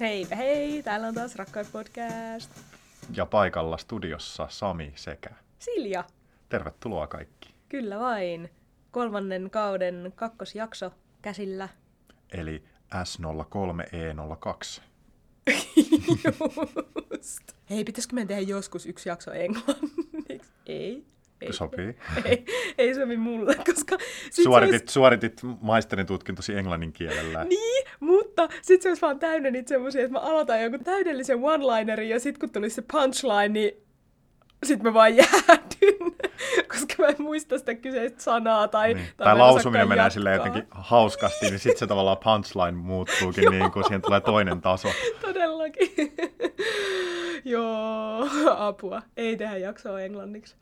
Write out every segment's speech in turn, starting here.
Hei, hei, täällä on taas Rakkaat podcast. Ja paikalla studiossa Sami sekä. Silja. Tervetuloa kaikki. Kyllä vain. Kolmannen kauden kakkosjakso käsillä. Eli S03E02. Just. Hei, pitäisikö meidän tehdä joskus yksi jakso englanniksi? Ei. Ei. Sopii. Ei, ei sovi mulle, koska... Suoritit, olisi, suoritit maisterin tutkintosi englannin kielellä. niin, mutta sit se olisi vaan täynnä niitä semmosia, että mä aloitan joku täydellisen one-linerin ja sit kun tulisi se punchline, niin sit mä vaan jäädyn, koska mä en muista sitä kyseistä sanaa tai, Niin. tai, Tai lausuminen menee jatkaa. silleen jotenkin hauskasti, niin sitten se tavallaan punchline muuttuukin, niin kuin siihen tulee toinen taso. Todellakin. Joo, apua. Ei tehdä jaksoa englanniksi.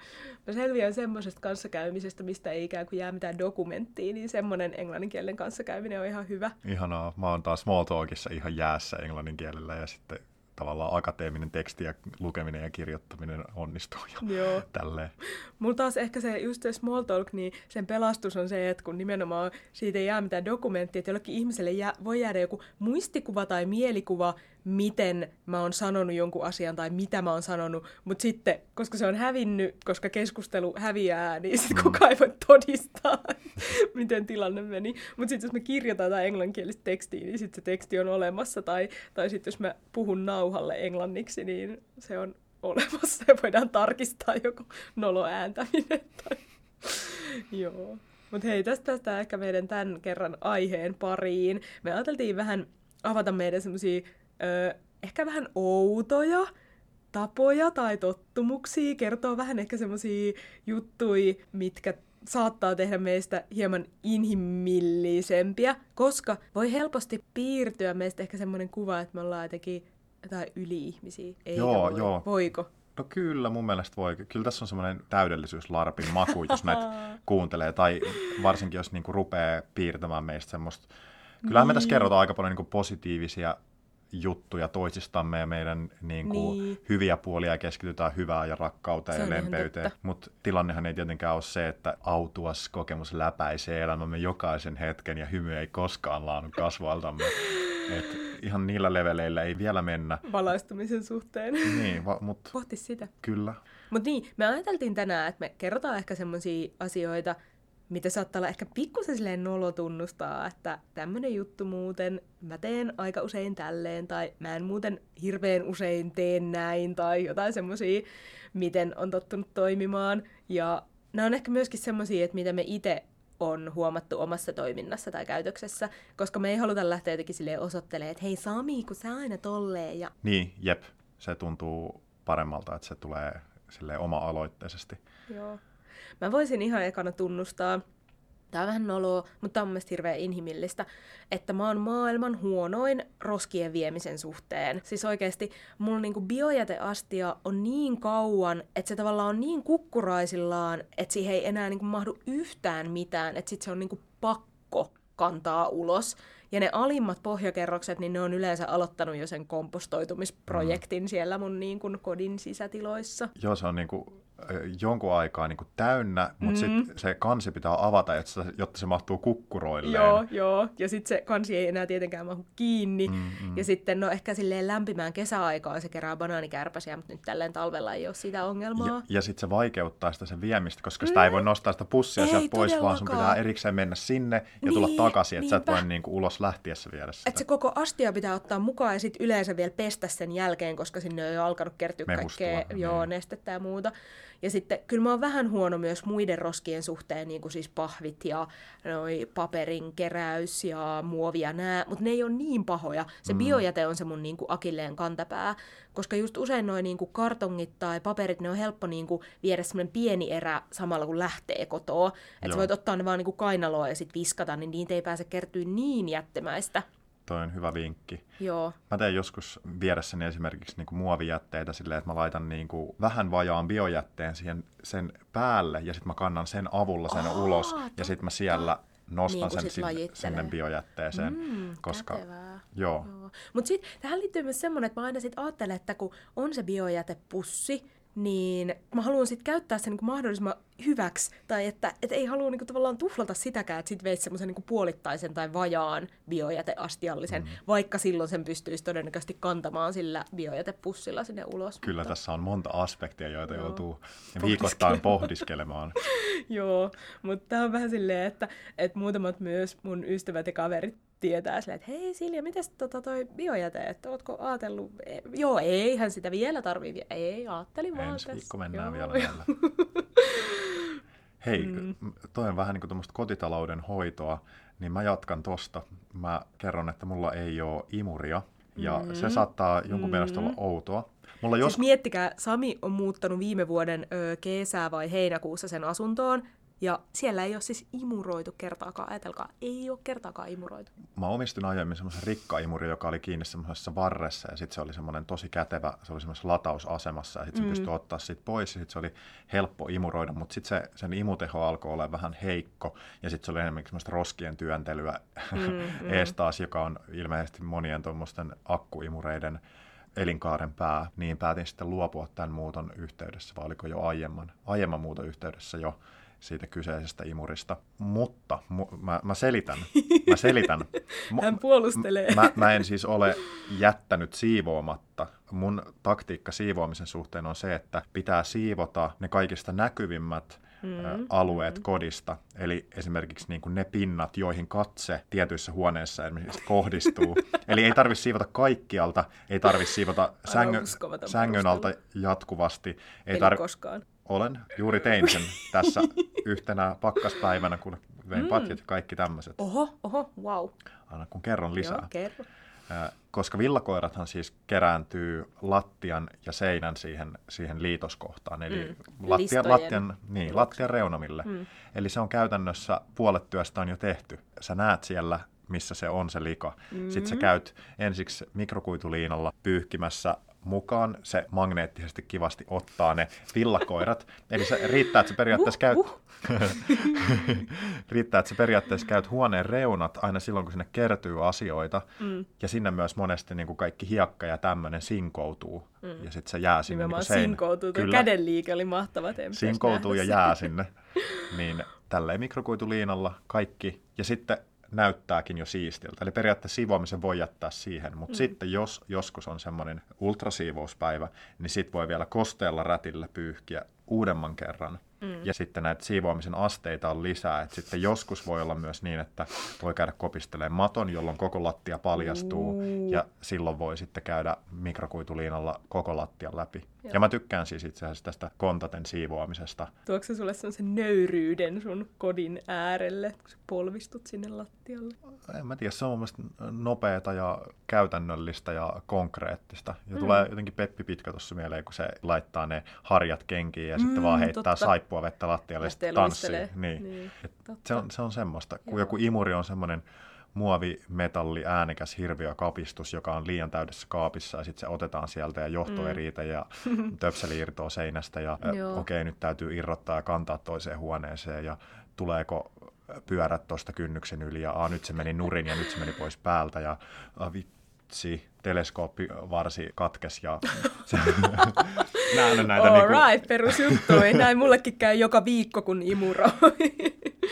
Mä selviän semmoisesta kanssakäymisestä, mistä ei ikään kuin jää mitään dokumenttia, niin semmoinen englanninkielinen kanssakäyminen on ihan hyvä. Ihanaa. Mä oon taas small talkissa ihan jäässä englannin kielellä ja sitten tavallaan akateeminen teksti ja lukeminen ja kirjoittaminen onnistuu jo Joo. tälleen. Mulla taas ehkä se just se small talk, niin sen pelastus on se, että kun nimenomaan siitä ei jää mitään dokumenttia, että jollekin ihmiselle jää, voi jäädä joku muistikuva tai mielikuva, miten mä oon sanonut jonkun asian tai mitä mä oon sanonut, mutta sitten, koska se on hävinnyt, koska keskustelu häviää, niin sitten kukaan ei voi todistaa, miten tilanne meni. Mutta sitten jos me kirjoitetaan jotain englanninkielistä tekstiä, niin sitten se teksti on olemassa, tai, tai sitten jos mä puhun nauhalle englanniksi, niin se on olemassa ja voidaan tarkistaa joku nolo ääntäminen. Tai... Joo. Mutta hei, tästä tästä ehkä meidän tämän kerran aiheen pariin. Me ajateltiin vähän avata meidän semmosia ehkä vähän outoja tapoja tai tottumuksia, kertoa vähän ehkä semmosia juttuja, mitkä saattaa tehdä meistä hieman inhimillisempiä, koska voi helposti piirtyä meistä ehkä semmoinen kuva, että me ollaan jotenkin jotain yli-ihmisiä. Eikä Joo, voi. joo. Voiko? No kyllä, mun mielestä voi. Kyllä tässä on semmoinen täydellisyyslarpin maku, jos näitä kuuntelee, tai varsinkin jos niinku rupeaa piirtämään meistä semmoista. Kyllähän me tässä Niin. kerrotaan aika paljon niinku positiivisia juttuja toisistamme ja meidän niinku Niin. hyviä puolia ja keskitytään hyvään ja rakkauteen ja lempeyteen. Mutta tilannehan ei tietenkään ole se, että autuas kokemus läpäisee elämämme jokaisen hetken ja hymy ei koskaan laannu kasvoiltamme. Et ihan niillä leveleillä ei vielä mennä. Valaistumisen suhteen. Niin, va- mutta Pohti sitä. kyllä. Mutta niin, me ajateltiin tänään, että me kerrotaan ehkä semmoisia asioita, mitä saattaa olla ehkä pikkusen silleen nolo tunnustaa, että tämmönen juttu muuten, mä teen aika usein tälleen, tai mä en muuten hirveän usein tee näin, tai jotain semmoisia, miten on tottunut toimimaan. Ja nämä on ehkä myöskin semmoisia, että mitä me itse on huomattu omassa toiminnassa tai käytöksessä, koska me ei haluta lähteä jotenkin silleen osoittelemaan, että hei Sami, kun sä aina tolleen, ja Niin, jep. Se tuntuu paremmalta, että se tulee sille oma-aloitteisesti. Joo. Mä voisin ihan ekana tunnustaa, tää on vähän noloa, mutta tää on mun mielestä hirveän inhimillistä, että mä oon maailman huonoin roskien viemisen suhteen. Siis oikeesti mulla niinku biojäteastia on niin kauan, että se tavallaan on niin kukkuraisillaan, että siihen ei enää niinku mahdu yhtään mitään, että sit se on niinku pakko kantaa ulos. Ja ne alimmat pohjakerrokset, niin ne on yleensä aloittanut jo sen kompostoitumisprojektin mm. siellä mun niin kuin kodin sisätiloissa. Joo, se on niinku, ö, jonkun aikaa niinku täynnä, mutta Mm. sitten se kansi pitää avata, jotta se, jotta se mahtuu kukkuroilleen. Joo, joo. Ja sitten se kansi ei enää tietenkään mahu kiinni. Mm, mm. Ja sitten no ehkä silleen lämpimään kesäaikaan se kerää banaanikärpäsiä, mutta nyt tälleen talvella ei ole sitä ongelmaa. Ja, ja sitten se vaikeuttaa sitä sen viemistä, koska sitä ei voi nostaa sitä pussia Mm. Ei sieltä pois, vaan sun pitää erikseen mennä sinne ja tulla Niin, takaisin, että sä et voi niinpä. niinku ulos lähtiessä viedä sitä. Että se koko astia pitää ottaa mukaan ja sitten yleensä vielä pestä sen jälkeen, koska sinne on jo alkanut kertyä Mehustua, kaikkea niin. joo, nestettä ja muuta. Ja sitten kyllä mä oon vähän huono myös muiden roskien suhteen, niin kuin siis pahvit ja noi paperin keräys ja muovi ja nää, mutta ne ei ole niin pahoja. Se mm. biojäte on se mun niin kuin akilleen kantapää, koska just usein noin niin kuin kartongit tai paperit, ne on helppo niin kuin viedä semmoinen pieni erä samalla kun lähtee kotoa. Että sä voit ottaa ne vaan niin kuin kainaloa ja sitten viskata, niin niitä ei pääse kertyä niin jättimäistä. Toi on hyvä vinkki. Joo. Mä teen joskus vieressäni esimerkiksi niinku muovijätteitä silleen, että mä laitan niinku vähän vajaan biojätteen siihen sen päälle ja sitten mä kannan sen avulla sen Aa, ulos ja totta. sitten mä siellä nostan Niin, sen sit sinne, biojätteeseen, Mm, koska kätevää. joo, Joo. Mutta sitten tähän liittyy myös semmoinen, että mä aina sit ajattelen, että kun on se biojätepussi, niin mä haluan sitten käyttää sen niin mahdollisimman hyväksi, tai että et ei halua niin kuin, tavallaan tuhlata sitäkään, että sit veisi semmoisen niin puolittaisen tai vajaan biojäteastiallisen, mm. vaikka silloin sen pystyisi todennäköisesti kantamaan sillä biojätepussilla sinne ulos. Kyllä mutta... tässä on monta aspektia, joita Joo. joutuu viikoittain pohdiskelemaan. Joo, mutta tämä on vähän silleen, että, että muutamat myös mun ystävät ja kaverit tietää silleen, että hei Silja, miten tota toi biojäte, että ootko ajatellut, e, joo, eihän sitä vielä tarvii, vie- ei, ajattelin vaan Ensi viikko mennään joo, vielä näillä. Hei, mm. toi on vähän niin kuin kotitalouden hoitoa, niin mä jatkan tosta. Mä kerron, että mulla ei ole imuria, ja mm. se saattaa jonkun mm. mielestä olla outoa. Mulla jos... Siis miettikää, Sami on muuttanut viime vuoden ö, kesää vai heinäkuussa sen asuntoon, ja siellä ei ole siis imuroitu kertaakaan, ajatelkaa, ei ole kertaakaan imuroitu. Mä omistin aiemmin semmoisen rikkaimuri, joka oli kiinni semmoisessa varressa ja sitten se oli semmoinen tosi kätevä, se oli semmoisessa latausasemassa ja sitten mm. se pystyi ottaa siitä pois ja sitten se oli helppo imuroida, mutta sitten se, sen imuteho alkoi olla vähän heikko ja sitten se oli enemmänkin semmoista roskien työntelyä mm, mm. ees taas, joka on ilmeisesti monien tuommoisten akkuimureiden elinkaaren pää, niin päätin sitten luopua tämän muuton yhteydessä, vai oliko jo aiemman, aiemman muuton yhteydessä jo siitä kyseisestä imurista. Mutta mu- mä, mä selitän. Mä selitän. Hän puolustelee. Mä, mä en siis ole jättänyt siivoamatta. Mun taktiikka siivoamisen suhteen on se, että pitää siivota ne kaikista näkyvimmät mm, alueet mm. kodista. Eli esimerkiksi niin kuin ne pinnat, joihin katse tietyissä huoneissa esimerkiksi kohdistuu. Eli ei tarvitse siivota kaikkialta, ei tarvitse siivota sängö, sängön alta jatkuvasti. Ei tarvi... koskaan. Olen, juuri tein sen tässä yhtenä pakkaspäivänä, kun vein mm. patjat ja kaikki tämmöiset. Oho, oho, wow. Aina kun kerron lisää. Joo, kerro. Koska villakoirathan siis kerääntyy lattian ja seinän siihen, siihen liitoskohtaan, eli mm. lattian, lattian, niin, lattian reunamille. Mm. Eli se on käytännössä, puolet työstä on jo tehty. Sä näet siellä missä se on se lika. Mm. Sitten sä käyt ensiksi mikrokuituliinalla pyyhkimässä mukaan, se magneettisesti kivasti ottaa ne villakoirat. Eli se riittää, että sä periaatteessa käyt, uh, uh. riittää, että sä periaatteessa käyt huoneen reunat aina silloin, kun sinne kertyy asioita. Mm. Ja sinne myös monesti niin kuin kaikki hiekka ja tämmöinen sinkoutuu. Mm. Ja sitten se jää sinne Nimenomaan niin sein. sinkoutuu. Tuo kädenliike oli mahtava Sinkoutuu ja jää sinne. Niin tälleen mikrokuituliinalla kaikki. Ja sitten näyttääkin jo siistiltä. Eli periaatteessa siivoamisen voi jättää siihen, mutta mm. sitten jos joskus on semmoinen ultrasiivouspäivä, niin sitten voi vielä kosteella rätillä pyyhkiä uudemman kerran. Mm. Ja sitten näitä siivoamisen asteita on lisää. Et sitten joskus voi olla myös niin, että voi käydä kopistelemaan maton, jolloin koko lattia paljastuu. Mm. Ja silloin voi sitten käydä mikrokuituliinalla koko lattian läpi. Joo. Ja mä tykkään siis itse asiassa tästä kontaten siivoamisesta. Tuokse sulle sen nöyryyden sun kodin äärelle, kun sä polvistut sinne lattialle? En mä tiedä, se on mun nopeata ja käytännöllistä ja konkreettista. Ja mm. tulee jotenkin Peppi Pitkä tuossa mieleen, kun se laittaa ne harjat kenkiin ja mm, sitten vaan heittää totta. saippua vettä lattialle ja sitten tanssii. Niin. niin se, on, se on semmoista, kun Joo. joku imuri on semmoinen muovimetalli äänekäs hirviökapistus, joka on liian täydessä kaapissa ja sitten se otetaan sieltä ja johto mm. eriitä ja töpseli irtoaa seinästä ja okei, okay, nyt täytyy irrottaa ja kantaa toiseen huoneeseen ja tuleeko pyörät tuosta kynnyksen yli ja nyt se meni nurin ja nyt se meni pois päältä ja a, vitsi, teleskooppi varsi katkes ja näen näitä. All niin right, perusjuttu. Näin mullekin käy joka viikko, kun imuroi.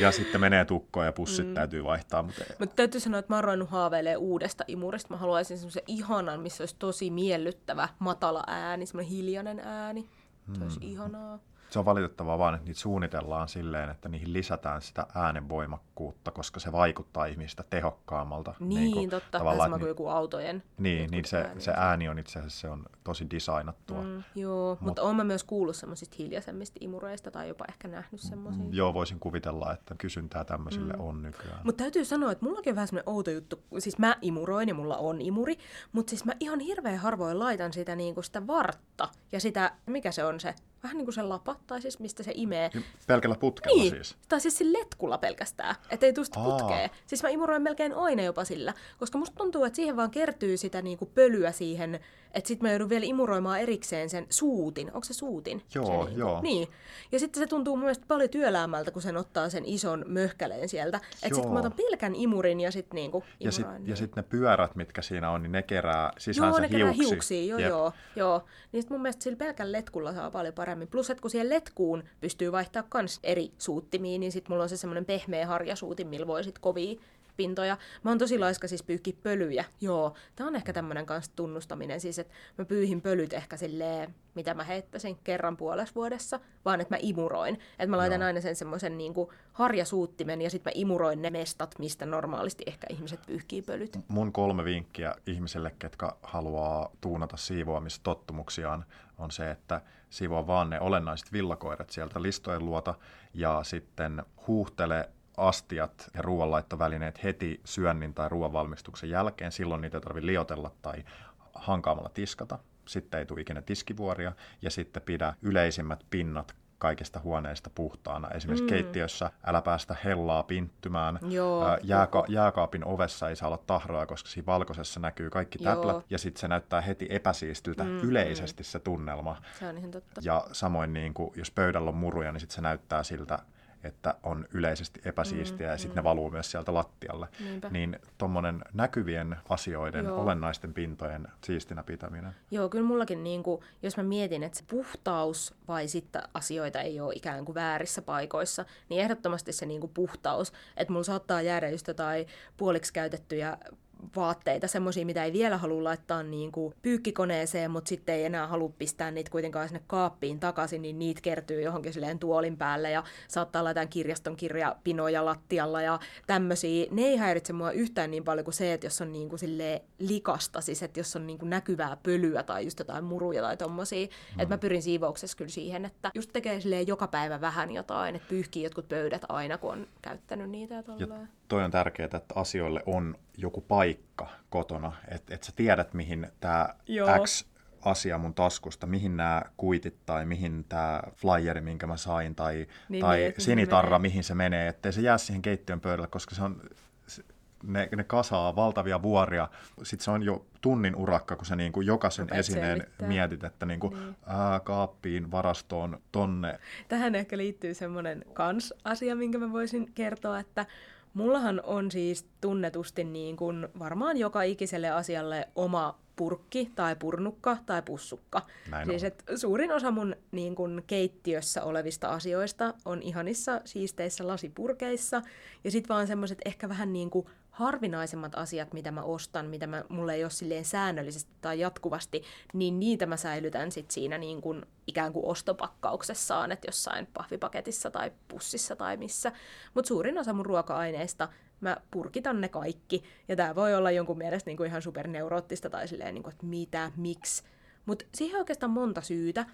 Ja sitten menee tukkoon ja pussit mm. täytyy vaihtaa. Mutta Mut täytyy sanoa, että mä oon ruvennut haaveilemaan uudesta imurista. Mä haluaisin semmoisen ihanan, missä olisi tosi miellyttävä matala ääni, semmoinen hiljainen ääni. Se olisi mm. ihanaa. Se on valitettavaa vaan, että niitä suunnitellaan silleen, että niihin lisätään sitä äänenvoimakkuutta, koska se vaikuttaa ihmistä tehokkaammalta. Niin, niin kuin, totta. Vähän sama kuin niin, joku autojen. Niin, niin se, ääni. se ääni on itse asiassa se on tosi designattua. Mm, joo, Mut, mutta olen myös kuullut semmoisista hiljaisemmista imureista tai jopa ehkä nähnyt semmoisia. Mm, joo, voisin kuvitella, että kysyntää tämmöisille mm. on nykyään. Mutta täytyy sanoa, että mullakin on vähän semmoinen outo juttu. Siis mä imuroin ja mulla on imuri, mutta siis mä ihan hirveän harvoin laitan sitä, niin kuin sitä vartta ja sitä, mikä se on se vähän niin kuin se lapa, tai siis mistä se imee. Niin, pelkällä putkella niin. siis? Tai siis sillä letkulla pelkästään, ettei tule sitä putkea. Siis mä imuroin melkein aina jopa sillä, koska musta tuntuu, että siihen vaan kertyy sitä niin kuin pölyä siihen, Että sitten mä joudun vielä imuroimaan erikseen sen suutin. Onko se suutin? Joo, se, niin, joo. Niin. Ja sitten se tuntuu mun mielestä paljon työläämältä, kun sen ottaa sen ison möhkäleen sieltä. Että sitten mä otan pelkän imurin ja sitten niinku Ja sitten niin. sit ne pyörät, mitkä siinä on, niin ne kerää sisäänsä joo, ne kerää hiuksiin. hiuksia, joo, Jep. joo, joo. Niin sit mun mielestä sillä pelkän letkulla saa paljon paremmin. Plus, että kun siihen letkuun pystyy vaihtaa kans eri suuttimiin, niin sit mulla on se semmoinen pehmeä harjasuutin, millä voi sit kovia pintoja. Mä oon tosi laiska siis pyyhkiä pölyjä. Joo, tää on ehkä tämmönen kanssa tunnustaminen, siis että mä pyyhin pölyt ehkä silleen, mitä mä heittäisin kerran puolessa vuodessa, vaan että mä imuroin. Että mä laitan Joo. aina sen semmoisen niinku harjasuuttimen ja sitten mä imuroin ne mestat, mistä normaalisti ehkä ihmiset pyyhkii pölyt. Mun kolme vinkkiä ihmisille, ketkä haluaa tuunata siivoamistottumuksiaan, on se, että siivoa vaan ne olennaiset villakoirat sieltä listojen luota ja sitten huuhtele astiat ja ruoanlaittovälineet heti syönnin tai ruoanvalmistuksen jälkeen. Silloin niitä tarvitse liotella tai hankaamalla tiskata. Sitten ei tule ikinä tiskivuoria. Ja sitten pidä yleisimmät pinnat kaikista huoneista puhtaana. Esimerkiksi mm. keittiössä älä päästä hellaa pinttymään. Joo, Ää, Jääka- jääkaapin ovessa ei saa olla tahroa, koska siinä valkoisessa näkyy kaikki täplät. Ja sitten se näyttää heti epäsiistiltä mm, yleisesti se tunnelma. Se on ihan totta. Ja samoin niin kuin, jos pöydällä on muruja, niin sitten se näyttää siltä, että on yleisesti epäsiistiä mm, ja sitten ne valuu myös sieltä lattialle. Niinpä. Niin tuommoinen näkyvien asioiden, Joo. olennaisten pintojen siistinä pitäminen. Joo, kyllä mullakin, niin kuin, jos mä mietin, että se puhtaus vai sitten asioita ei ole ikään kuin väärissä paikoissa, niin ehdottomasti se niin kuin puhtaus, että mulla saattaa jäädä just jotain puoliksi käytettyjä vaatteita, semmoisia, mitä ei vielä halua laittaa niin kuin pyykkikoneeseen, mutta sitten ei enää halua pistää niitä kuitenkaan sinne kaappiin takaisin, niin niitä kertyy johonkin silleen tuolin päälle ja saattaa olla jotain kirjaston kirjapinoja lattialla ja tämmöisiä. Ne ei häiritse mua yhtään niin paljon kuin se, että jos on niin kuin silleen likasta, siis että jos on niin kuin näkyvää pölyä tai just jotain muruja tai tommosia. Mm. Että mä pyrin siivouksessa kyllä siihen, että just tekee silleen joka päivä vähän jotain, että pyyhkii jotkut pöydät aina, kun on käyttänyt niitä ja Ja tolleen. Toi on tärkeää, että asioille on joku paikka kotona, että et sä tiedät, mihin tämä. X asia mun taskusta, mihin nämä kuitit tai mihin tämä flyeri, minkä mä sain, tai, Niin, niin, tai niin, se sinitarra, menee. mihin se menee, ettei se jää siihen keittiön pöydälle, koska se on, se- ne, ne kasaa valtavia vuoria. Sitten se on jo tunnin urakka, kun sä niin kuin jokaisen Rupeat esineen selvittää. mietit, että niin kuin, Niin. ää, kaappiin, varastoon, tonne. Tähän ehkä liittyy semmoinen kans asia, minkä mä voisin kertoa, että mullahan on siis tunnetusti niin kuin varmaan joka ikiselle asialle oma purkki tai purnukka tai pussukka. Näin siis et suurin osa mun niin kuin keittiössä olevista asioista on ihanissa siisteissä lasipurkeissa ja sitten vaan semmoiset ehkä vähän niin kuin harvinaisemmat asiat, mitä mä ostan, mitä mä, mulle ei ole silleen säännöllisesti tai jatkuvasti, niin niitä mä säilytän sit siinä niin kuin ikään kuin ostopakkauksessaan, että jossain pahvipaketissa tai pussissa tai missä. Mutta suurin osa mun ruoka-aineista mä purkitan ne kaikki. Ja tää voi olla jonkun mielestä niin ihan superneurottista tai silleen, niin kuin, että mitä, miksi. Mutta siihen oikeastaan monta syytä.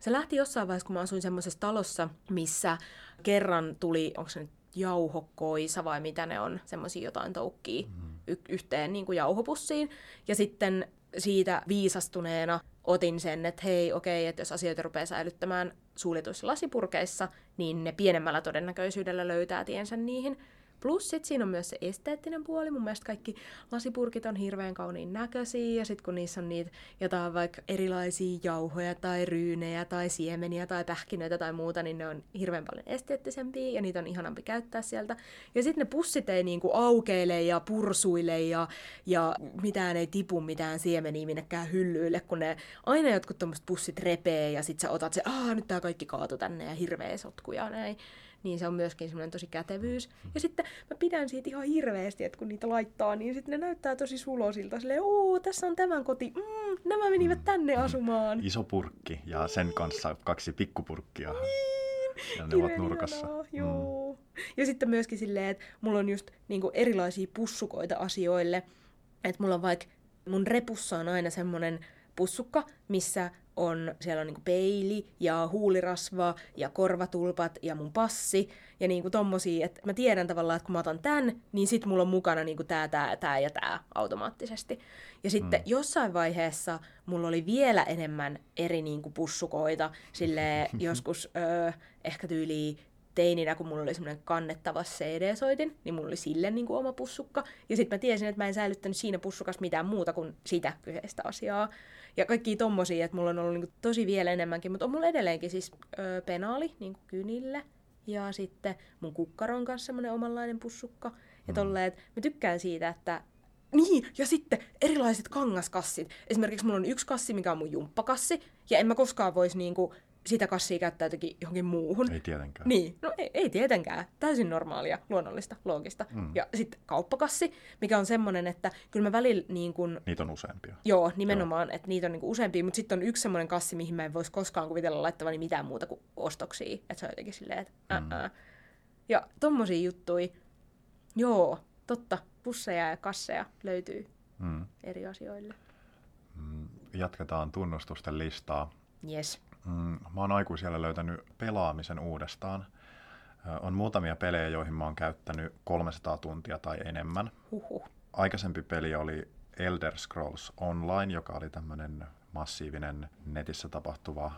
Se lähti jossain vaiheessa, kun mä asuin semmoisessa talossa, missä kerran tuli, onko se nyt jauhokoisa vai mitä ne on, semmoisia jotain toukkia y- yhteen niin kuin jauhopussiin. Ja sitten siitä viisastuneena otin sen, että hei, okei, että jos asioita rupeaa säilyttämään suljetuissa lasipurkeissa, niin ne pienemmällä todennäköisyydellä löytää tiensä niihin. Plus sit siinä on myös se esteettinen puoli. Mun mielestä kaikki lasipurkit on hirveän kauniin näköisiä ja sit kun niissä on niitä jotain vaikka erilaisia jauhoja tai ryynejä tai siemeniä tai pähkinöitä tai muuta, niin ne on hirveän paljon esteettisempiä ja niitä on ihanampi käyttää sieltä. Ja sitten ne pussit ei niinku aukeile ja pursuile ja, ja mitään ei tipu mitään siemeniä minnekään hyllyille, kun ne aina jotkut tommoset pussit repee ja sit sä otat se, aah nyt tää kaikki kaatu tänne ja hirveä sotku ja näin niin se on myöskin semmoinen tosi kätevyys. Ja sitten mä pidän siitä ihan hirveästi, että kun niitä laittaa, niin sitten ne näyttää tosi sulosilta. Silleen, oo, tässä on tämän koti, mm, nämä menivät tänne asumaan. Iso purkki ja sen kanssa kaksi pikkupurkkia. Ja ne ovat Hirveän nurkassa. Mm. Joo. Ja sitten myöskin silleen, että mulla on just niinku erilaisia pussukoita asioille. Että mulla on vaikka, mun repussa on aina semmonen pussukka, missä on, siellä on niinku peili ja huulirasva ja korvatulpat ja mun passi ja niinku tommosia, että mä tiedän tavallaan, että kun mä otan tän, niin sit mulla on mukana niinku tää, tää, tää ja tää automaattisesti. Ja sitten mm. jossain vaiheessa mulla oli vielä enemmän eri niinku pussukoita, sille joskus öö, ehkä tyyliin teininä, kun mulla oli semmoinen kannettava CD-soitin, niin mulla oli sille niin kuin oma pussukka. Ja sitten mä tiesin, että mä en säilyttänyt siinä pussukassa mitään muuta kuin sitä kyseistä asiaa. Ja kaikki tommosia, että mulla on ollut niin kuin tosi vielä enemmänkin, mutta on mulla edelleenkin siis öö, penaali niin kuin kynille. Ja sitten mun kukkaron kanssa semmoinen omanlainen pussukka. Ja mm. tolleen, että mä tykkään siitä, että niin, ja sitten erilaiset kangaskassit. Esimerkiksi mulla on yksi kassi, mikä on mun jumppakassi, ja en mä koskaan voisi niinku sitä kassia käyttää jotenkin johonkin muuhun. Ei tietenkään. Niin, no ei, ei tietenkään. Täysin normaalia, luonnollista, loogista. Mm. Ja sitten kauppakassi, mikä on semmoinen, että kyllä mä välillä niin kun... Niitä on useampia. Joo, nimenomaan, joo. että niitä on niin useampia, mutta sitten on yksi semmoinen kassi, mihin mä en voisi koskaan kuvitella laittavani mitään muuta kuin ostoksia. Että se on jotenkin silleen, että mm. Ja tommosia juttuja, joo, totta, pusseja ja kasseja löytyy mm. eri asioille. Mm, jatketaan tunnustusten listaa. Yes. Mm, mä oon aikuisella löytänyt pelaamisen uudestaan. On muutamia pelejä, joihin mä oon käyttänyt 300 tuntia tai enemmän. Huhhuh. Aikaisempi peli oli Elder Scrolls Online, joka oli tämmöinen massiivinen netissä tapahtuva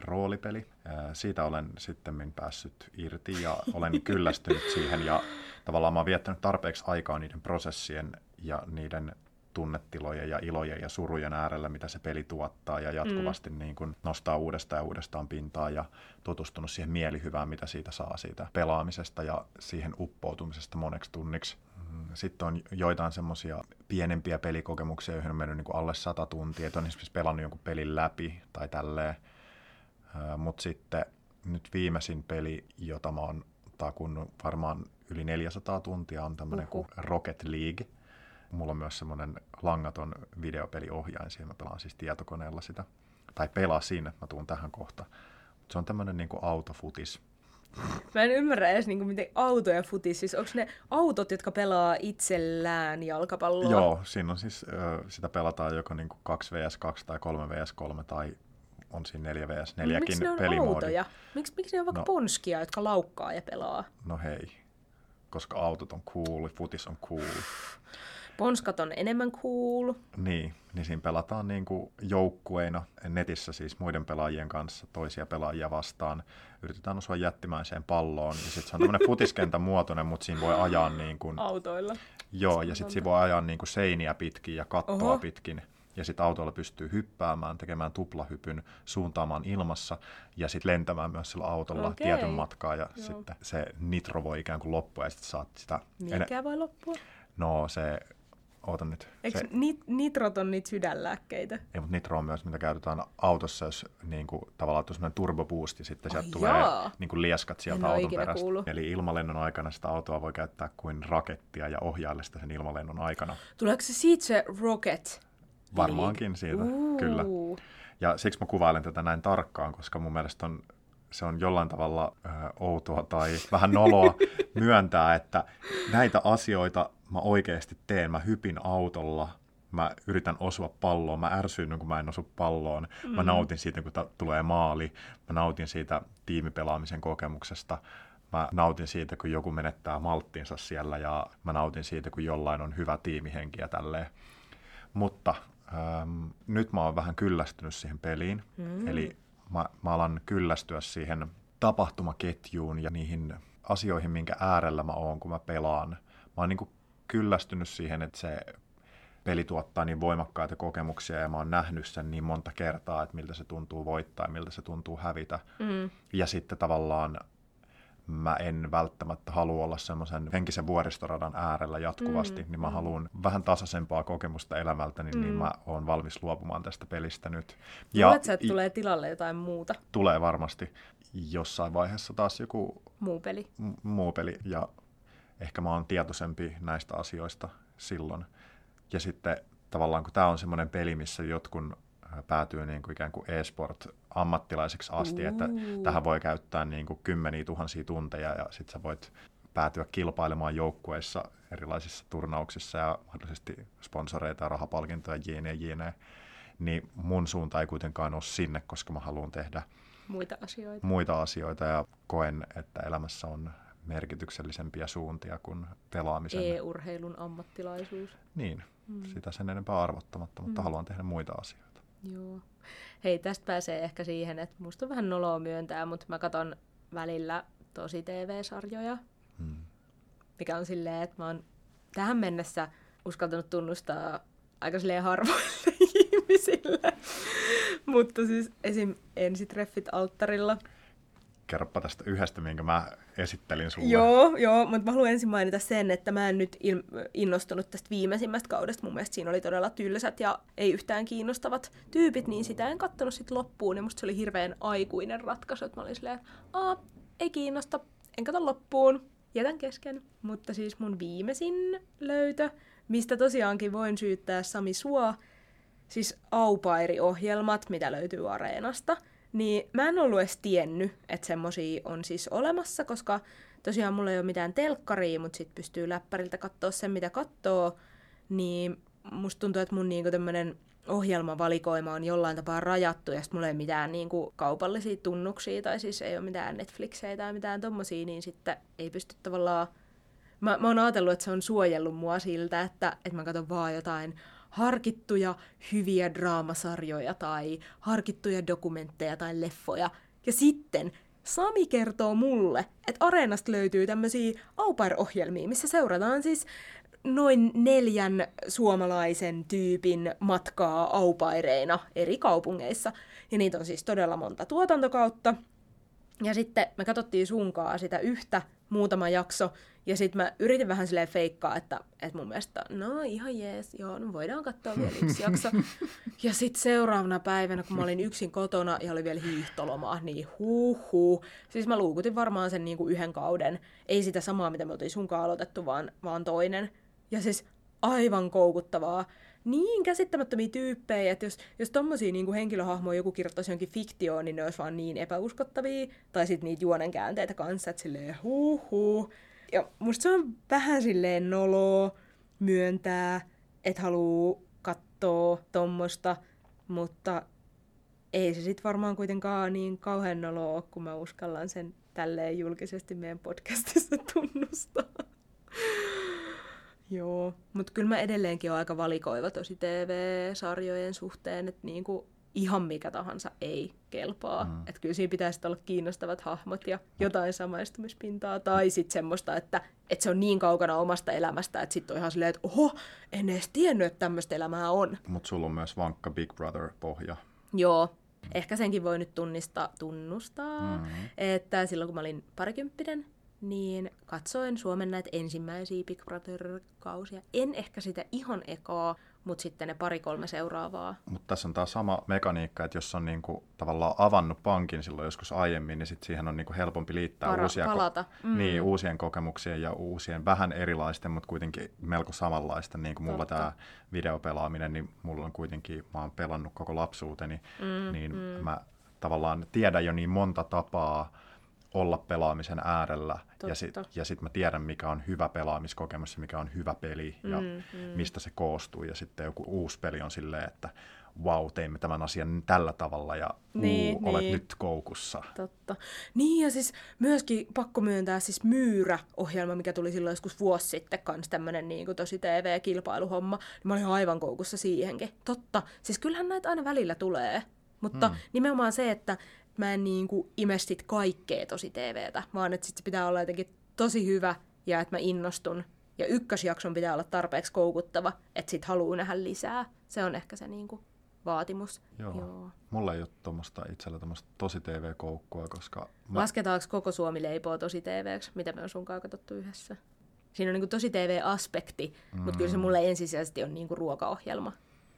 roolipeli. Siitä olen sitten päässyt irti ja olen kyllästynyt siihen ja tavallaan mä oon viettänyt tarpeeksi aikaa niiden prosessien ja niiden tunnetilojen ja ilojen ja surujen äärellä, mitä se peli tuottaa ja jatkuvasti mm. niin kuin nostaa uudestaan ja uudestaan pintaa ja tutustunut siihen mielihyvään, mitä siitä saa siitä pelaamisesta ja siihen uppoutumisesta moneksi tunniksi. Mm, sitten on joitain semmoisia pienempiä pelikokemuksia, joihin on mennyt niin kuin alle sata tuntia, että on esimerkiksi pelannut jonkun pelin läpi tai tälleen. Mutta sitten nyt viimeisin peli, jota mä oon takunnut varmaan yli 400 tuntia, on tämmöinen kuin Rocket League. Mulla on myös semmoinen langaton videopeliohjain, siihen mä pelaan siis tietokoneella sitä. Tai pelasin, että mä tuun tähän kohta. Se on tämmöinen niin autofutis. Mä en ymmärrä edes, niin kuin, miten auto ja futis, siis onko ne autot, jotka pelaa itsellään jalkapalloa? Joo, siinä on siis, sitä pelataan joko niin kuin 2 vs 2 tai 3 vs 3 tai on siinä 4 vs 4 no, miksi ne on pelimoodi. autoja? Miksi, miksi ne on vaikka no, ponskia, jotka laukkaa ja pelaa? No hei, koska autot on cool, futis on cool. Ponskat on enemmän cool. Niin, niin siinä pelataan niin kuin joukkueina netissä siis muiden pelaajien kanssa toisia pelaajia vastaan. Yritetään osua jättimäiseen palloon. Ja sitten se on tämmöinen futiskentän muotoinen, mutta siinä voi ajaa niin kuin... Autoilla. Joo, ja sitten siinä voi ajaa niin kuin seiniä pitkin ja kattoa Oho. pitkin ja sitten autolla pystyy hyppäämään, tekemään tuplahypyn, suuntaamaan ilmassa ja sitten lentämään myös sillä autolla okay. tietyn matkaa ja Joo. sitten se nitro voi ikään kuin loppua ja sitten saat sitä... Mikä en... voi loppua? No se oota nyt. Eikö se... nit- nitrot on niitä sydänlääkkeitä? Ei, mutta nitro on myös, mitä käytetään autossa, jos niin kuin, tavallaan tuollainen turboboosti, sitten sieltä tulee niin kuin lieskat sieltä en auton perästä. Kuullut. Eli ilmalennon aikana sitä autoa voi käyttää kuin rakettia ja ohjailla sitä sen ilmalennon aikana. Tuleeko se siitä se rocket? Varmaankin siitä, uh. kyllä. Ja siksi mä kuvailen tätä näin tarkkaan, koska mun mielestä on, se on jollain tavalla ö, outoa tai vähän noloa myöntää, että näitä asioita mä oikeasti teen. Mä hypin autolla, mä yritän osua palloon, mä ärsyn, kun mä en osu palloon. Mm. Mä nautin siitä, kun ta- tulee maali. Mä nautin siitä tiimipelaamisen kokemuksesta. Mä nautin siitä, kun joku menettää malttinsa siellä ja mä nautin siitä, kun jollain on hyvä tiimihenki ja tälleen. Mutta ähm, nyt mä oon vähän kyllästynyt siihen peliin. Mm. Eli mä, mä alan kyllästyä siihen tapahtumaketjuun ja niihin asioihin, minkä äärellä mä oon, kun mä pelaan. Mä oon niin kyllästynyt siihen, että se peli tuottaa niin voimakkaita kokemuksia ja mä oon nähnyt sen niin monta kertaa, että miltä se tuntuu voittaa ja miltä se tuntuu hävitä. Mm. Ja sitten tavallaan mä en välttämättä halua olla semmoisen henkisen vuoristoradan äärellä jatkuvasti, mm, niin mä haluan vähän tasaisempaa kokemusta elämältäni, niin, mm. niin mä oon valmis luopumaan tästä pelistä nyt. Ja Luulet, että tulee tilalle jotain muuta? Tulee varmasti. Jossain vaiheessa taas joku muu peli. M- muu peli ja ehkä mä oon tietoisempi näistä asioista silloin. Ja sitten tavallaan kun tämä on semmoinen peli, missä jotkun päätyy niin kuin ikään kuin e-sport-ammattilaiseksi asti, uh. että tähän voi käyttää niin kuin kymmeniä tuhansia tunteja ja sitten sä voit päätyä kilpailemaan joukkueissa erilaisissa turnauksissa ja mahdollisesti sponsoreita ja rahapalkintoja jne, jne. Niin mun suunta ei kuitenkaan ole sinne, koska mä haluan tehdä muita asioita. muita asioita ja koen, että elämässä on merkityksellisempiä suuntia kuin pelaamisen. E-urheilun ammattilaisuus. Niin, mm. sitä sen enempää arvottamatta, mutta mm. haluan tehdä muita asioita. Joo. Hei, tästä pääsee ehkä siihen, että musta on vähän noloa myöntää, mutta mä katson välillä tosi TV-sarjoja. Hmm. Mikä on silleen, että mä oon tähän mennessä uskaltanut tunnustaa aika silleen harvoille ihmisille. Mutta siis esim. ensitreffit alttarilla – kerropa tästä yhdestä, minkä mä esittelin sulle. Joo, joo mutta mä haluan ensin mainita sen, että mä en nyt innostunut tästä viimeisimmästä kaudesta. Mun mielestä siinä oli todella tylsät ja ei yhtään kiinnostavat tyypit, niin sitä en kattonut sitten loppuun. Ja musta se oli hirveän aikuinen ratkaisu, että mä olin silleen, että ei kiinnosta, en katso loppuun, jätän kesken. Mutta siis mun viimeisin löytö, mistä tosiaankin voin syyttää Sami Sua, siis aupairi-ohjelmat, mitä löytyy Areenasta – niin mä en ollut edes tiennyt, että semmosia on siis olemassa, koska tosiaan mulla ei ole mitään telkkaria, mutta sit pystyy läppäriltä katsoa sen, mitä katsoo. Niin musta tuntuu, että mun niinku tämmönen ohjelmavalikoima on jollain tapaa rajattu, ja sitten mulla ei ole mitään niinku kaupallisia tunnuksia, tai siis ei ole mitään Netflixejä tai mitään tommosia, niin sitten ei pysty tavallaan... Mä, mä oon ajatellut, että se on suojellut mua siltä, että, että mä katson vaan jotain harkittuja hyviä draamasarjoja tai harkittuja dokumentteja tai leffoja. Ja sitten Sami kertoo mulle, että Areenasta löytyy tämmöisiä au ohjelmia missä seurataan siis noin neljän suomalaisen tyypin matkaa aupaireina eri kaupungeissa. Ja niitä on siis todella monta tuotantokautta. Ja sitten me katsottiin sunkaa sitä yhtä muutama jakso, ja sitten mä yritin vähän silleen feikkaa, että, että mun mielestä, no ihan jees, joo, no voidaan katsoa vielä yksi jakso. ja sitten seuraavana päivänä, kun mä olin yksin kotona ja oli vielä hiihtolomaa, niin huuhu. Siis mä luukutin varmaan sen niinku yhden kauden. Ei sitä samaa, mitä me oltiin sunkaan aloitettu, vaan, vaan toinen. Ja siis aivan koukuttavaa. Niin käsittämättömiä tyyppejä, että jos, jos tommosia niin henkilöhahmoja joku kirjoittaisi jonkin fiktioon, niin ne olisi vaan niin epäuskottavia. Tai sitten niitä juonen käänteitä kanssa, että silleen huuhu. Ja musta se on vähän silleen noloa myöntää, että haluu katsoa tommosta, mutta ei se sitten varmaan kuitenkaan niin kauhean noloa kun mä uskallan sen tälleen julkisesti meidän podcastissa tunnustaa. Joo, mutta kyllä mä edelleenkin olen aika valikoiva tosi TV-sarjojen suhteen, että niinku ihan mikä tahansa ei kelpaa. Mm. Että kyllä siinä pitäisi olla kiinnostavat hahmot ja jotain samaistumispintaa. Tai sitten semmoista, että, että se on niin kaukana omasta elämästä, että sitten on ihan silleen, että oho, en edes tiennyt, että tämmöistä elämää on. Mutta sulla on myös vankka Big Brother-pohja. Joo, ehkä senkin voi nyt tunnistaa, tunnustaa, mm-hmm. että silloin kun mä olin parikymppinen, niin katsoin Suomen näitä ensimmäisiä Big Brother-kausia. En ehkä sitä ihan ekaa, mutta sitten ne pari-kolme seuraavaa. Mutta tässä on tämä sama mekaniikka, että jos on niinku tavallaan avannut pankin silloin joskus aiemmin, niin sit siihen on niinku helpompi liittää Para, uusia, palata. Mm. niin, uusien kokemuksien ja uusien vähän erilaisten, mutta kuitenkin melko samanlaisten. Niin kuin mulla tämä videopelaaminen, niin mulla on kuitenkin, mä oon pelannut koko lapsuuteni, mm, niin mm. mä tavallaan tiedän jo niin monta tapaa, olla pelaamisen äärellä Totta. ja sitten ja sit mä tiedän, mikä on hyvä pelaamiskokemus ja mikä on hyvä peli ja mm, mm. mistä se koostuu. Ja sitten joku uusi peli on silleen, että wow, teimme tämän asian tällä tavalla ja niin, uu, olet niin. nyt koukussa. Totta. Niin ja siis myöskin pakko myöntää siis Myyrä-ohjelma, mikä tuli silloin joskus vuosi sitten, kans tämmönen niin kuin tosi TV-kilpailuhomma. Niin mä olin aivan koukussa siihenkin. Totta. Siis kyllähän näitä aina välillä tulee. Mutta hmm. nimenomaan se, että mä en niin kuin ime sit kaikkea tosi TVtä, vaan että sit se pitää olla jotenkin tosi hyvä ja että mä innostun. Ja ykkösjakson pitää olla tarpeeksi koukuttava, että sit haluaa nähdä lisää. Se on ehkä se niin kuin vaatimus. Joo. Joo. Mulla ei ole tuommoista itsellä tuommoista tosi TV-koukkua, koska... Mä... Lasketaanko koko Suomi leipoo tosi TVksi, mitä me on sunkaan katsottu yhdessä? Siinä on niin kuin tosi TV-aspekti, mm. mutta kyllä se mulle ensisijaisesti on niin kuin ruokaohjelma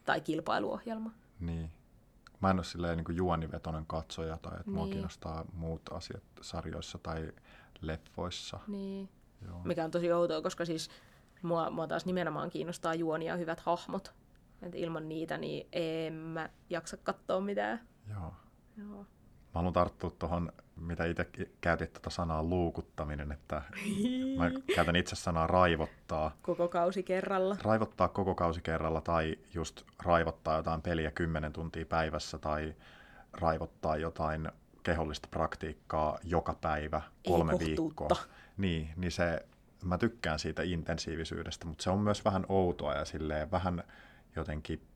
tai kilpailuohjelma. Niin mä en ole silleen niin juonivetoinen katsoja tai että niin. mua kiinnostaa muut asiat sarjoissa tai leffoissa. Niin. Joo. Mikä on tosi outoa, koska siis mua, mua taas nimenomaan kiinnostaa juonia ja hyvät hahmot. Et ilman niitä niin en mä jaksa katsoa mitään. Joo. Joo. Mä haluan tarttua tuohon, mitä itse käytit tuota sanaa luukuttaminen, että mä käytän itse sanaa raivottaa. Koko kausi kerralla. Raivottaa koko kausi kerralla tai just raivottaa jotain peliä 10 tuntia päivässä tai raivottaa jotain kehollista praktiikkaa joka päivä kolme Ei viikkoa. Niin, niin se, mä tykkään siitä intensiivisyydestä, mutta se on myös vähän outoa ja silleen vähän jotenkin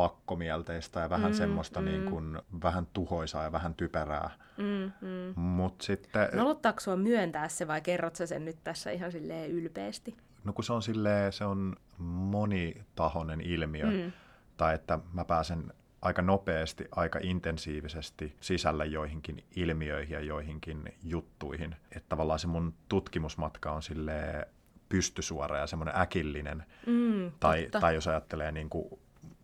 pakkomielteistä ja vähän mm, semmoista mm. Niin kuin, vähän tuhoisaa ja vähän typerää. Mm, mm. Mut sitten... No sua myöntää se vai kerrot sä sen nyt tässä ihan silleen ylpeästi? No kun se on silleen, se on monitahoinen ilmiö. Mm. Tai että mä pääsen aika nopeasti, aika intensiivisesti sisälle joihinkin ilmiöihin ja joihinkin juttuihin. Että tavallaan se mun tutkimusmatka on sille pystysuora ja semmoinen äkillinen. Mm, tai, tai jos ajattelee niin kuin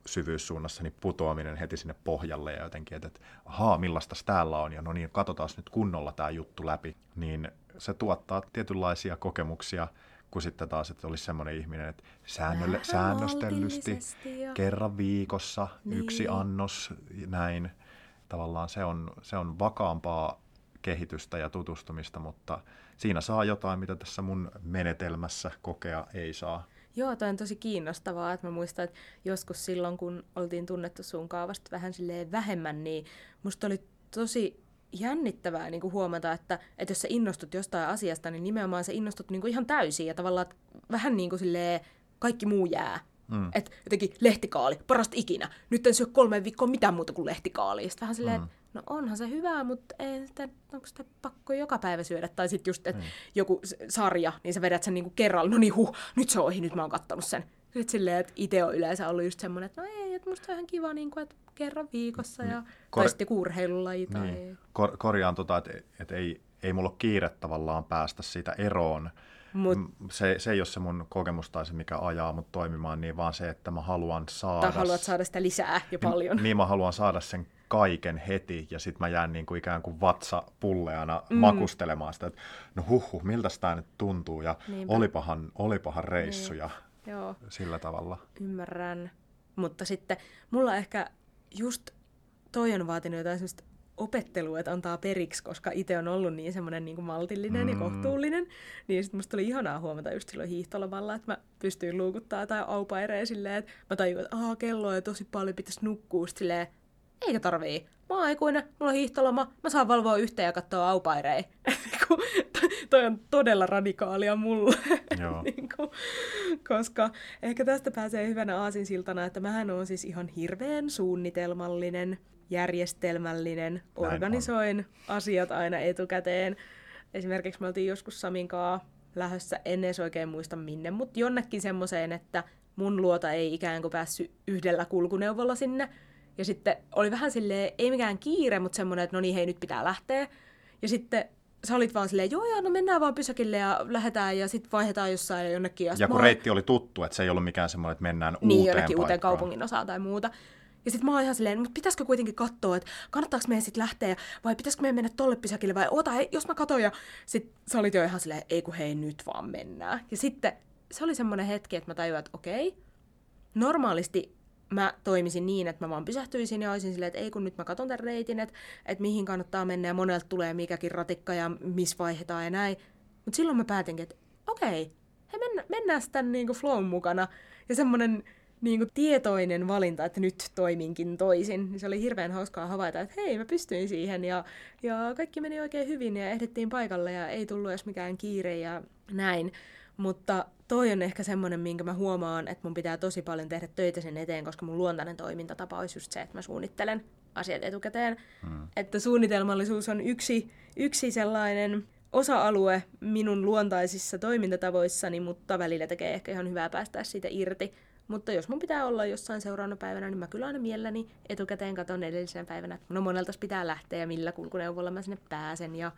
syvyyssuunnassa, niin putoaminen heti sinne pohjalle ja jotenkin, että, että ahaa, millaista täällä on, ja no niin, katsotaan nyt kunnolla tämä juttu läpi, niin se tuottaa tietynlaisia kokemuksia, kun sitten taas, että olisi semmoinen ihminen, että säännölle, säännöstellysti kerran viikossa niin. yksi annos, näin. Tavallaan se on, se on vakaampaa kehitystä ja tutustumista, mutta siinä saa jotain, mitä tässä mun menetelmässä kokea ei saa. Joo, toi on tosi kiinnostavaa, että mä muistan, että joskus silloin, kun oltiin tunnettu sun kaavasta vähän silleen vähemmän, niin musta oli tosi jännittävää niin kuin huomata, että, että jos sä innostut jostain asiasta, niin nimenomaan sä innostut niin kuin ihan täysin ja tavallaan vähän niin kuin silleen, kaikki muu jää. Mm. Että jotenkin lehtikaali, parasta ikinä. Nyt en syö kolme viikkoa mitään muuta kuin lehtikaali. Sitten vähän silleen, mm. No onhan se hyvää, mutta ei sitä, onko sitä pakko joka päivä syödä. Tai sitten just, että mm. joku sarja, niin sä vedät sen niinku kerralla, no niin huh, nyt se on ohi, nyt mä oon kattonut sen. Sitten silleen, että itse on yleensä ollut just semmoinen, että no ei, että musta on ihan kiva, niin kuin, että kerran viikossa ja mm. Kor- tai sitten urheilulaji. Tai... Niin. Kor- korjaan tota, että, että ei, ei mulla ole kiire tavallaan päästä siitä eroon. Mut, se, se ei ole se mun kokemus tai se, mikä ajaa mut toimimaan, niin vaan se, että mä haluan saada... Tai haluat saada sitä lisää jo paljon. Niin, niin mä haluan saada sen kaiken heti, ja sitten mä jään niin kuin ikään kuin vatsapulleana mm. makustelemaan sitä, että no huhhuh, miltä tämä nyt tuntuu, ja olipahan, olipahan reissu, niin. ja Joo. sillä tavalla. Ymmärrän. Mutta sitten mulla ehkä just toi on vaatinut jotain sellaista opettelua, että antaa periksi, koska itse on ollut niin semmoinen niin kuin maltillinen mm. ja kohtuullinen. Niin sitten musta oli ihanaa huomata just silloin hiihtolavalla, että mä pystyin luukuttaa tai aupaireja silleen, että mä tajuin, että aah, kello on tosi paljon, pitäisi nukkua silleen, eikä tarvii. Mä oon aikuinen, mulla on hiihtoloma, mä saan valvoa yhteen ja katsoa aupaireja. toi on todella radikaalia mulle. Joo. niin kuin, koska ehkä tästä pääsee hyvänä aasinsiltana, että mähän on siis ihan hirveän suunnitelmallinen, järjestelmällinen, Näin organisoin on. asiat aina etukäteen. Esimerkiksi me oltiin joskus Saminkaa lähdössä, en edes oikein muista minne, mutta jonnekin semmoiseen, että mun luota ei ikään kuin päässyt yhdellä kulkuneuvolla sinne, ja sitten oli vähän silleen, ei mikään kiire, mutta semmoinen, että no niin, hei, nyt pitää lähteä. Ja sitten sä olit vaan silleen, joo, joo, no mennään vaan pysäkille ja lähdetään ja sitten vaihdetaan jossain jonnekin. Ja, ja kun reitti oli tuttu, että se ei ollut mikään semmoinen, että mennään niin, uuteen jonnekin uuteen kaupungin osaan tai muuta. Ja sitten mä oon ihan silleen, mutta pitäisikö kuitenkin katsoa, että kannattaako meidän sitten lähteä, vai pitäisikö meidän mennä tolle pysäkille, vai oota, hei, jos mä katon, ja sitten sä olit jo ihan silleen, ei kun hei, nyt vaan mennään. Ja sitten se oli semmoinen hetki, että mä tajuin, että okei, normaalisti mä toimisin niin, että mä vaan pysähtyisin ja olisin silleen, että ei kun nyt mä katson tämän reitin, että, että mihin kannattaa mennä ja monelta tulee mikäkin ratikka ja missä vaihdetaan ja näin. Mutta silloin mä päätinkin, että okei, he mennä, mennään sitten niinku flown mukana. Ja semmoinen niinku tietoinen valinta, että nyt toiminkin toisin. Se oli hirveän hauskaa havaita, että hei, mä pystyin siihen ja, ja kaikki meni oikein hyvin ja ehdittiin paikalle ja ei tullut edes mikään kiire ja näin. Mutta toi on ehkä semmoinen, minkä mä huomaan, että mun pitää tosi paljon tehdä töitä sen eteen, koska mun luontainen toimintatapa olisi just se, että mä suunnittelen asiat etukäteen. Hmm. Että suunnitelmallisuus on yksi, yksi sellainen osa-alue minun luontaisissa toimintatavoissani, mutta välillä tekee ehkä ihan hyvää päästää siitä irti. Mutta jos mun pitää olla jossain seuraavana päivänä, niin mä kyllä aina mielelläni etukäteen katon edellisenä päivänä, että no monelta pitää lähteä ja millä kulkuneuvolla mä sinne pääsen ja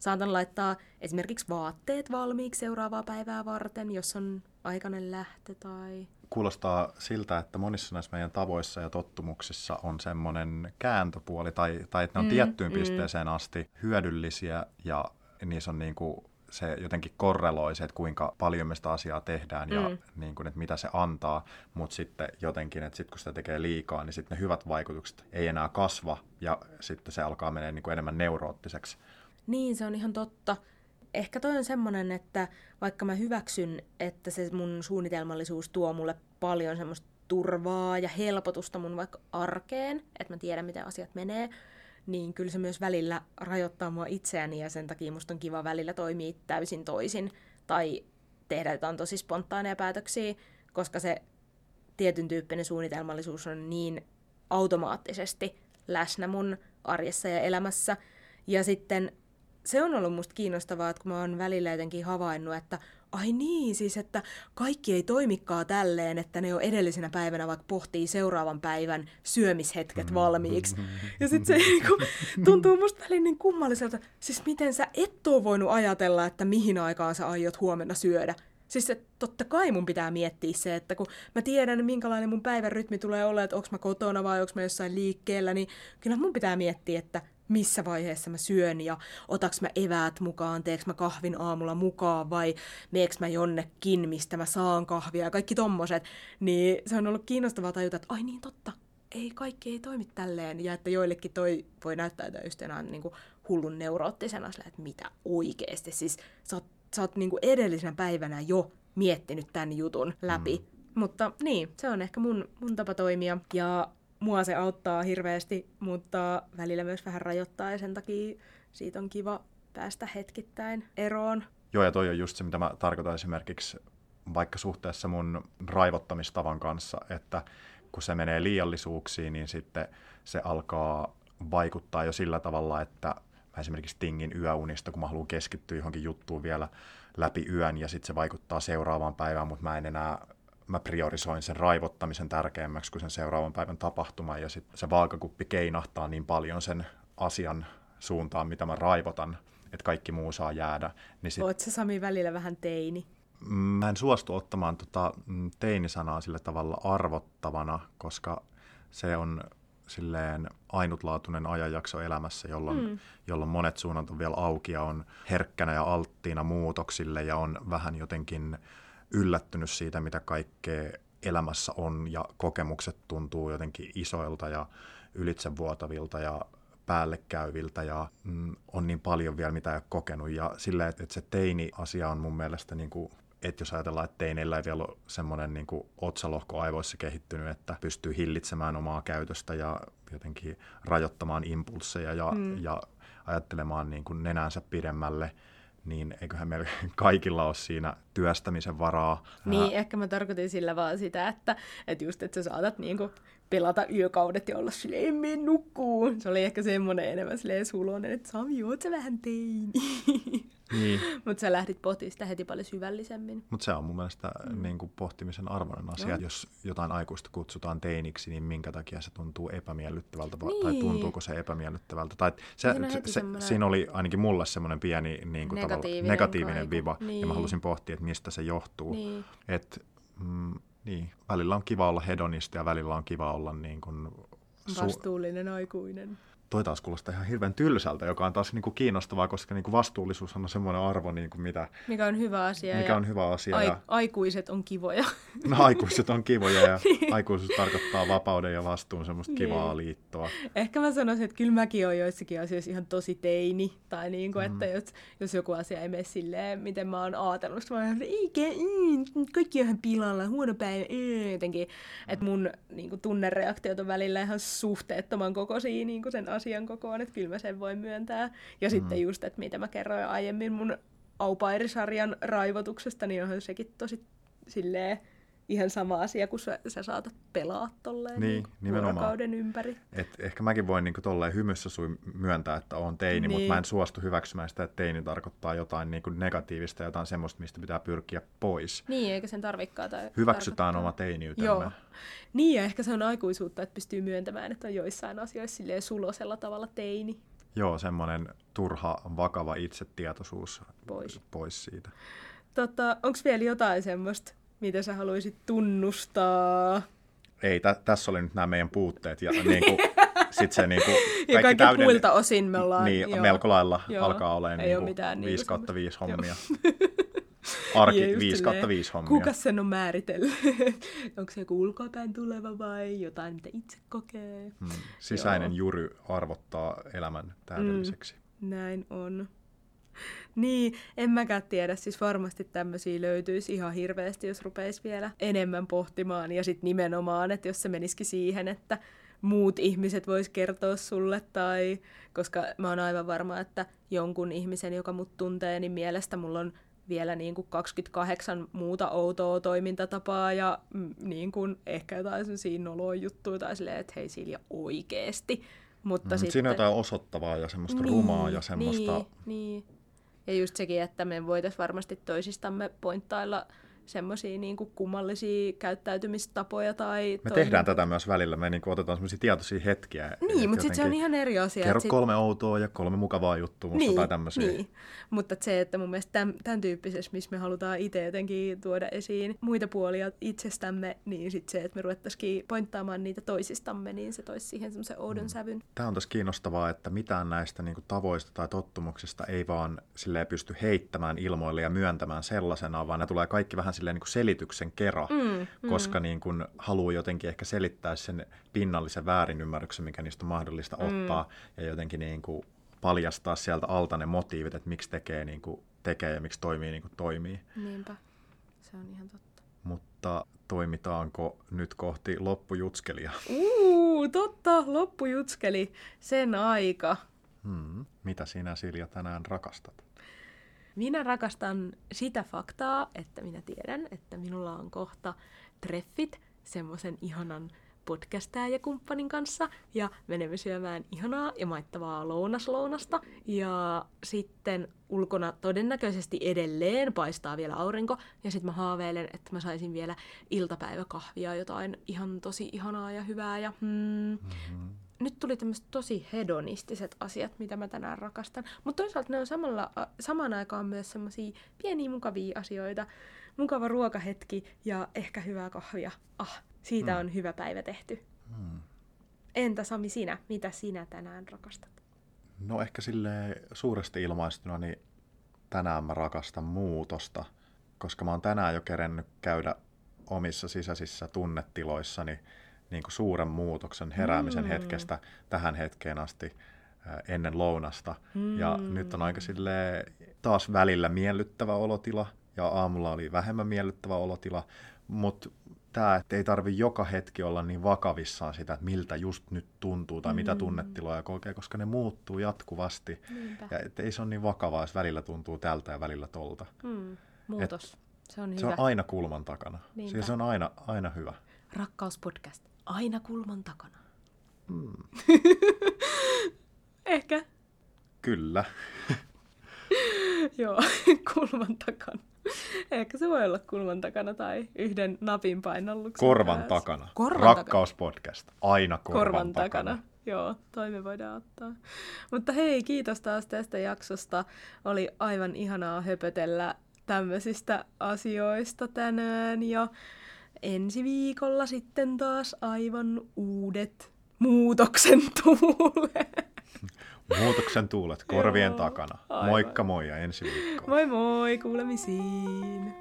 Saatan laittaa esimerkiksi vaatteet valmiiksi seuraavaa päivää varten, jos on aikainen lähtö tai... Kuulostaa siltä, että monissa näissä meidän tavoissa ja tottumuksissa on semmoinen kääntöpuoli, tai, tai että ne on mm, tiettyyn mm. pisteeseen asti hyödyllisiä, ja niissä on niin kuin se jotenkin korreloi se, että kuinka paljon me sitä asiaa tehdään mm. ja niin kuin, että mitä se antaa, mutta sitten jotenkin, että sitten kun sitä tekee liikaa, niin sitten ne hyvät vaikutukset ei enää kasva ja sitten se alkaa mennä niin kuin enemmän neuroottiseksi. Niin, se on ihan totta. Ehkä toi on semmonen, että vaikka mä hyväksyn, että se mun suunnitelmallisuus tuo mulle paljon semmoista turvaa ja helpotusta mun vaikka arkeen, että mä tiedän, miten asiat menee, niin kyllä se myös välillä rajoittaa mua itseäni ja sen takia musta on kiva välillä toimia täysin toisin tai tehdä jotain tosi spontaaneja päätöksiä, koska se tietyn tyyppinen suunnitelmallisuus on niin automaattisesti läsnä mun arjessa ja elämässä. Ja sitten se on ollut musta kiinnostavaa, että kun mä oon välillä jotenkin havainnut, että ai niin, siis että kaikki ei toimikaan tälleen, että ne jo edellisenä päivänä vaikka pohtii seuraavan päivän syömishetket valmiiksi. Ja sitten se niinku, tuntuu musta välin niin kummalliselta, siis miten sä et oo voinut ajatella, että mihin aikaan sä aiot huomenna syödä. Siis että totta kai mun pitää miettiä se, että kun mä tiedän, minkälainen mun päivän rytmi tulee olla, että onko mä kotona vai onko mä jossain liikkeellä, niin kyllä mun pitää miettiä, että missä vaiheessa mä syön ja otaks mä eväät mukaan, teeks mä kahvin aamulla mukaan vai meeks mä jonnekin, mistä mä saan kahvia ja kaikki tommoset. Niin se on ollut kiinnostavaa tajuta, että ai niin totta, ei kaikki ei toimi tälleen ja että joillekin toi voi näyttäytyä just enää niin kuin hullun neuroottisena, että mitä oikeesti. Siis sä oot, sä oot niin kuin edellisenä päivänä jo miettinyt tämän jutun läpi. Mm. Mutta niin, se on ehkä mun, mun tapa toimia. Ja mua se auttaa hirveästi, mutta välillä myös vähän rajoittaa ja sen takia siitä on kiva päästä hetkittäin eroon. Joo, ja toi on just se, mitä mä tarkoitan esimerkiksi vaikka suhteessa mun raivottamistavan kanssa, että kun se menee liiallisuuksiin, niin sitten se alkaa vaikuttaa jo sillä tavalla, että mä esimerkiksi tingin yöunista, kun mä haluan keskittyä johonkin juttuun vielä läpi yön, ja sitten se vaikuttaa seuraavaan päivään, mutta mä en enää mä priorisoin sen raivottamisen tärkeämmäksi kuin sen seuraavan päivän tapahtuma, ja sitten se vaakakuppi keinahtaa niin paljon sen asian suuntaan, mitä mä raivotan, että kaikki muu saa jäädä. Niin sit... Oot sä Sami välillä vähän teini? Mä en suostu ottamaan tota teinisanaa sillä tavalla arvottavana, koska se on silleen ainutlaatuinen ajanjakso elämässä, jolloin, mm. jolloin monet suunnat on vielä auki ja on herkkänä ja alttiina muutoksille ja on vähän jotenkin yllättynyt siitä, mitä kaikkea elämässä on ja kokemukset tuntuu jotenkin isoilta ja ylitsevuotavilta ja päällekäyviltä ja mm, on niin paljon vielä, mitä ei ole kokenut. Ja sillä, että, että se teini-asia on mun mielestä, niin kuin, että jos ajatellaan, että teineillä ei vielä ole semmoinen niin kuin otsalohko aivoissa kehittynyt, että pystyy hillitsemään omaa käytöstä ja jotenkin rajoittamaan impulsseja ja, mm. ja ajattelemaan niin kuin nenänsä pidemmälle – niin eiköhän meillä kaikilla ole siinä työstämisen varaa. Niin, ehkä mä tarkoitin sillä vaan sitä, että, että just, että sä saatat niinku pelata yökaudet ja olla silleen, en mene nukkuun. Se oli ehkä semmoinen enemmän silleen sulonen, että Sami, oot sä vähän teini. Niin. Mutta sä lähdit pohtimaan sitä heti paljon syvällisemmin. Mutta se on mun mielestä mm. niin kuin pohtimisen arvoinen asia. Joo. Jos jotain aikuista kutsutaan teiniksi, niin minkä takia se tuntuu epämiellyttävältä niin. tai tuntuuko se epämiellyttävältä. Tai se, se, se, siinä oli ainakin mulle semmoinen pieni niin kuin negatiivinen, negatiivinen viva, niin. ja mä niin. halusin pohtia, että mistä se johtuu. Niin. Et, mm, niin, välillä on kiva olla hedonisti ja välillä on kiva olla niin kuin su- vastuullinen aikuinen toi taas kuulostaa ihan hirveän tylsältä, joka on taas niin kuin kiinnostavaa, koska niin kuin vastuullisuus on semmoinen arvo, niin kuin mitä... Mikä on hyvä asia. Mikä on hyvä asia. Ai- ja... Aikuiset on kivoja. No aikuiset on kivoja ja niin. aikuisuus tarkoittaa vapauden ja vastuun semmoista niin. kivaa liittoa. Ehkä mä sanoisin, että kyllä mäkin olen joissakin asioissa ihan tosi teini. Tai niin kuin, mm. että jos, jos joku asia ei mene silleen, miten mä oon ajatellut, mä oon eikä, mm, kaikki on ihan pilalla, huono päivä, mm, jotenkin. Mm. Että mun niin kuin, tunnereaktiot on välillä ihan suhteettoman kokoisia niin kuin sen asian kokoon, että kyllä mä sen voin myöntää. Ja mm. sitten just, että mitä mä kerroin aiemmin mun Aupairisarjan raivotuksesta, niin onhan sekin tosi silleen ihan sama asia, kun sä, sä saatat pelaa tolleen niin, niin vuorokauden ympäri. Et ehkä mäkin voin niin tolleen hymyssä sui myöntää, että on teini, niin. mutta mä en suostu hyväksymään sitä, että teini tarkoittaa jotain niin negatiivista, jotain semmoista, mistä pitää pyrkiä pois. Niin, eikä sen tarvikaan. Tai Hyväksytään tarkoittaa. oma teiniytemme. Joo. Niin, ja ehkä se on aikuisuutta, että pystyy myöntämään, että on joissain asioissa silleen sulosella tavalla teini. Joo, semmoinen turha, vakava itsetietoisuus pois, pois siitä. Tota, Onko vielä jotain semmoista, mitä sä haluaisit tunnustaa? Ei, tä, tässä oli nyt nämä meidän puutteet. Ja niin kuin, sit se niin kuin, kaikki, ja kaikki täyden, muilta osin me ollaan... Niin, joo, melko lailla joo, alkaa olemaan niin kuin, mitään 5 kautta 5 hommia. Arki 5 kautta 5 hommia. Kuka sen on määritellyt? Onko se joku ulkoapäin tuleva vai jotain, mitä itse kokee? Hmm. Sisäinen Joo. jury arvottaa elämän täydelliseksi. Mm, näin on. Niin, en mäkään tiedä. Siis varmasti tämmöisiä löytyisi ihan hirveästi, jos rupeisi vielä enemmän pohtimaan. Ja sitten nimenomaan, että jos se menisikin siihen, että muut ihmiset vois kertoa sulle, tai koska mä oon aivan varma, että jonkun ihmisen, joka mut tuntee, niin mielestä mulla on vielä niin kuin 28 muuta outoa toimintatapaa ja mm, niin kuin ehkä jotain sellaisia noloa juttuja tai silleen, että hei Silja oikeesti. Mutta mm, sitten... Siinä on jotain osoittavaa ja semmoista niin, rumaa ja semmoista... Niin, niin. Ja just sekin, että me voitaisiin varmasti toisistamme pointtailla semmoisia niin kummallisia käyttäytymistapoja. Tai me toinen... tehdään tätä myös välillä, me niin kuin otetaan semmoisia tietoisia hetkiä. Niin, mutta sitten se on ihan eri asia. Kerro sit... kolme outoa ja kolme mukavaa juttua niin, tai tämmöisiä. Niin, mutta se, että mun mielestä tämän, tämän tyyppisessä, missä me halutaan itse jotenkin tuoda esiin muita puolia itsestämme, niin sitten se, että me ruvettaisiin pointtaamaan niitä toisistamme, niin se toisi siihen semmoisen oudon mm. sävyn. Tämä on tässä kiinnostavaa, että mitään näistä niin kuin, tavoista tai tottumuksista ei vaan silleen pysty heittämään ilmoille ja myöntämään sellaisena, vaan ne tulee kaikki vähän silleen niin kuin selityksen kera, mm, mm. koska niin kuin haluaa jotenkin ehkä selittää sen pinnallisen väärinymmärryksen, mikä niistä on mahdollista mm. ottaa, ja jotenkin niin kuin paljastaa sieltä alta ne motiivit, että miksi tekee niin kuin tekee ja miksi toimii niin kuin toimii. Niinpä, se on ihan totta. Mutta toimitaanko nyt kohti loppujutselia? Uuu, totta, loppujutskeli, sen aika. Hmm. Mitä sinä Silja tänään rakastat? Minä rakastan sitä faktaa, että minä tiedän, että minulla on kohta treffit semmoisen ihanan kumppanin kanssa ja menemme syömään ihanaa ja maittavaa lounaslounasta. Ja sitten ulkona todennäköisesti edelleen paistaa vielä aurinko ja sitten mä haaveilen, että mä saisin vielä iltapäiväkahvia, jotain ihan tosi ihanaa ja hyvää ja hmm, mm-hmm nyt tuli tämmöiset tosi hedonistiset asiat, mitä mä tänään rakastan. Mutta toisaalta ne on samalla, samaan aikaan myös semmoisia pieniä mukavia asioita. Mukava ruokahetki ja ehkä hyvää kahvia. Ah, siitä mm. on hyvä päivä tehty. Mm. Entä Sami sinä? Mitä sinä tänään rakastat? No ehkä sille suuresti ilmaistuna, niin tänään mä rakastan muutosta, koska mä oon tänään jo kerennyt käydä omissa sisäisissä tunnetiloissani niin kuin suuren muutoksen heräämisen mm. hetkestä tähän hetkeen asti ennen lounasta. Mm. Ja nyt on aika sille taas välillä miellyttävä olotila ja aamulla oli vähemmän miellyttävä olotila, mutta tämä, että ei tarvi joka hetki olla niin vakavissaan sitä, että miltä just nyt tuntuu tai mm. mitä tunnetiloja kokee, koska ne muuttuu jatkuvasti. Niinpä. Ja et ei se ole niin vakavaa, jos välillä tuntuu tältä ja välillä tolta. Mm. Muutos. Et se on hyvä. Se on aina kulman takana. Niinpä. Se on aina, aina hyvä. Rakkauspodcast aina kulman takana. Hmm. Ehkä. Kyllä. Joo, kulman takana. Ehkä se voi olla kulman takana tai yhden napin painalluksen Korvan päässä. takana. Korvan Rakkauspodcast. Aina korvan, korvan takana. takana. Joo, toimi voidaan ottaa. Mutta hei, kiitos taas tästä jaksosta. Oli aivan ihanaa höpötellä tämmöisistä asioista tänään ja ensi viikolla sitten taas aivan uudet muutoksen tuulet. Muutoksen tuulet korvien Joo, takana. Aivan. Moikka moi ja ensi viikkoon. Moi moi, kuulemisiin.